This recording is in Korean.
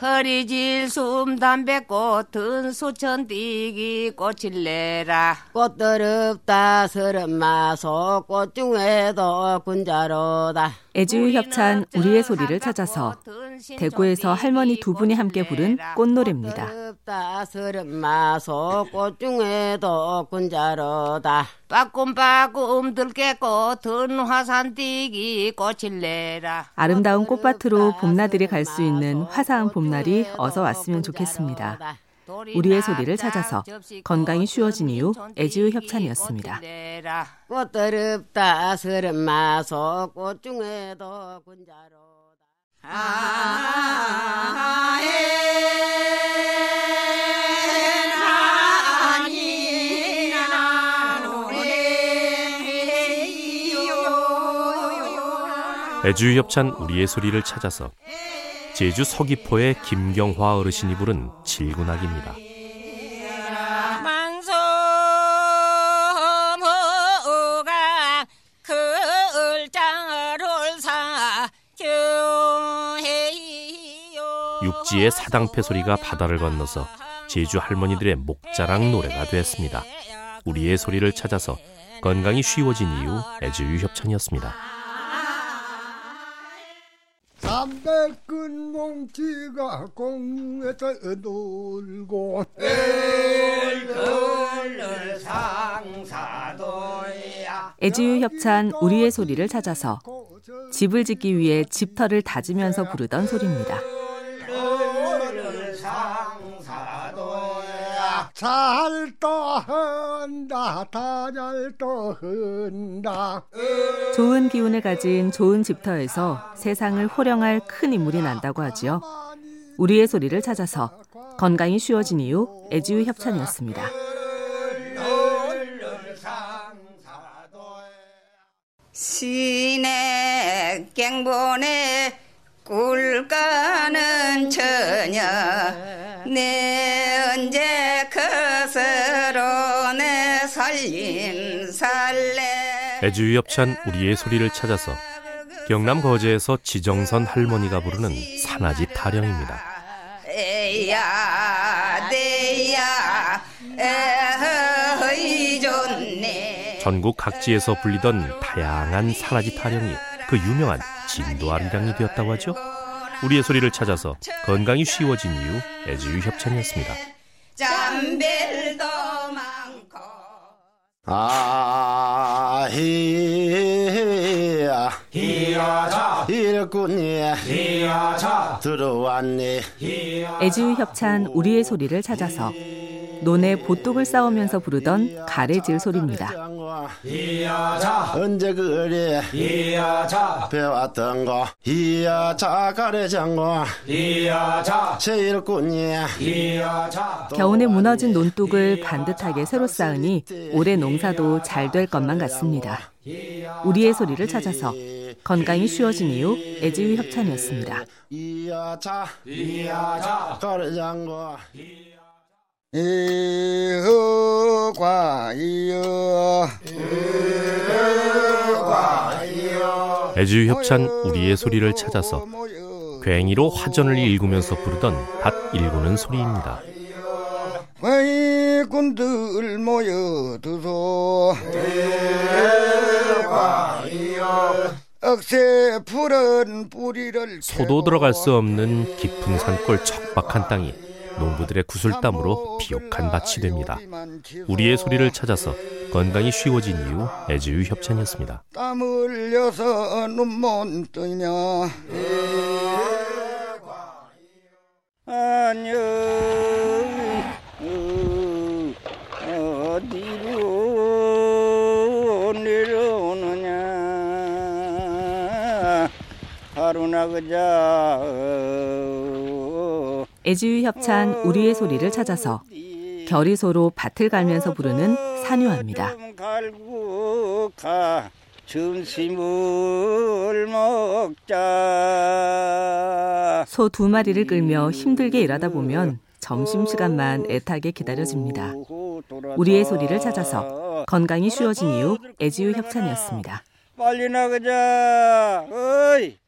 허리질 숨 담배꽃은 수천 띠기 꽃을 내라. 꽃들 없다 서른 마소 꽃 중에도 군자로다. 애주유 협찬 우리의 소리를 찾아서 대구에서 할머니 두 분이 함께 부른 꽃노래입니다. 없다 서른 마소 꽃 중에도 군자로다. 빠꿈빠꿈 들깨꽃은 화산 띠기 꽃을 내라. 아름다운 꽃밭으로 봄나들이 갈 수 있는 화사한 봄 날이 어서 왔으면 좋겠습니다. 우리의 소리를 찾아서 건강이 쉬워진 이유 애지유 협찬이었습니다. 꽃들 없다 서른 마소 꽃 중에도 군자로다 아, 애주유 협찬 우리의 소리를 찾아서 제주 서귀포의 김경화 어르신이 부른 질군악입니다. 육지의 사당패 소리가 바다를 건너서 제주 할머니들의 목자랑 노래가 되었습니다. 우리의 소리를 찾아서 건강이 쉬워진 이유 애주유 협찬이었습니다. 담배끈 몽치가 공에서 놀고 애지유 협찬 우리의 소리를 찾아서 집을 짓기 위해 집터를 다지면서 부르던 소리입니다. 잘도 한다 다 잘도 한다 좋은 기운을 가진 좋은 집터에서 세상을 호령할 큰 인물이 난다고 하지요. 우리의 소리를 찾아서 건강이 쉬워진 이유 애지유 협찬이었습니다. 시내 갱본에 꿀가는 처녀 내 살림 살래 애주유 협찬 우리의 소리를 찾아서 경남 거제에서 지정선 할머니가 부르는 산아지 타령입니다. 에야 내야 에허이 좋네 전국 각지에서 불리던 다양한 산아지 타령이 그 유명한 진도 아리랑이 되었다고 하죠. 우리의 소리를 찾아서 건강이 쉬워진 이유 애주유 협찬이었습니다. 잠벨도 많고 아히야 히야자. 일꾼이 히야자. 들어왔네 애지유 협찬 우리의 소리를 찾아서 논에 보뚝을 쌓으면서 부르던 가래질 소리입니다. 히야자. 언제 그리 히야자. 배웠던 거? 이야 자가래장고 히야자. 제일꾼이 히야자. 겨우내 무너진 논둑을 반듯하게 새로 쌓으니 올해 농사도 잘 될 것만 같습니다. 우리의 소리를 찾아서 건강이 쉬워진 이유 애지유 협찬이었습니다. 이야 자. 히야자. 가래장고 이허과 이허 애주유 협찬 우리의 소리를 찾아서 괭이로 화전을 일구면서 부르던 밭 일구는 소리입니다. 왜군들 모여드소 억새 푸른 뿌리를 소도 들어갈 수 없는 깊은 산골 척박한 땅이 농부들의 구슬땀으로 비옥한 밭이 됩니다. 우리의 소리를 찾아서 건강이 쉬워진 이유 애주유 협찬이었습니다. 땀 흘려서 눈못 뜨며 안녕 어디로 내려오느냐 하루나 그자 애지유 협찬 우리의 소리를 찾아서 결의소로 밭을 갈면서 부르는 산유화입니다. 소 두 마리를 끌며 힘들게 일하다 보면 점심시간만 애타게 기다려집니다. 우리의 소리를 찾아서 건강이 쉬워진 이유 애지유 협찬이었습니다. 빨리 나가자 어이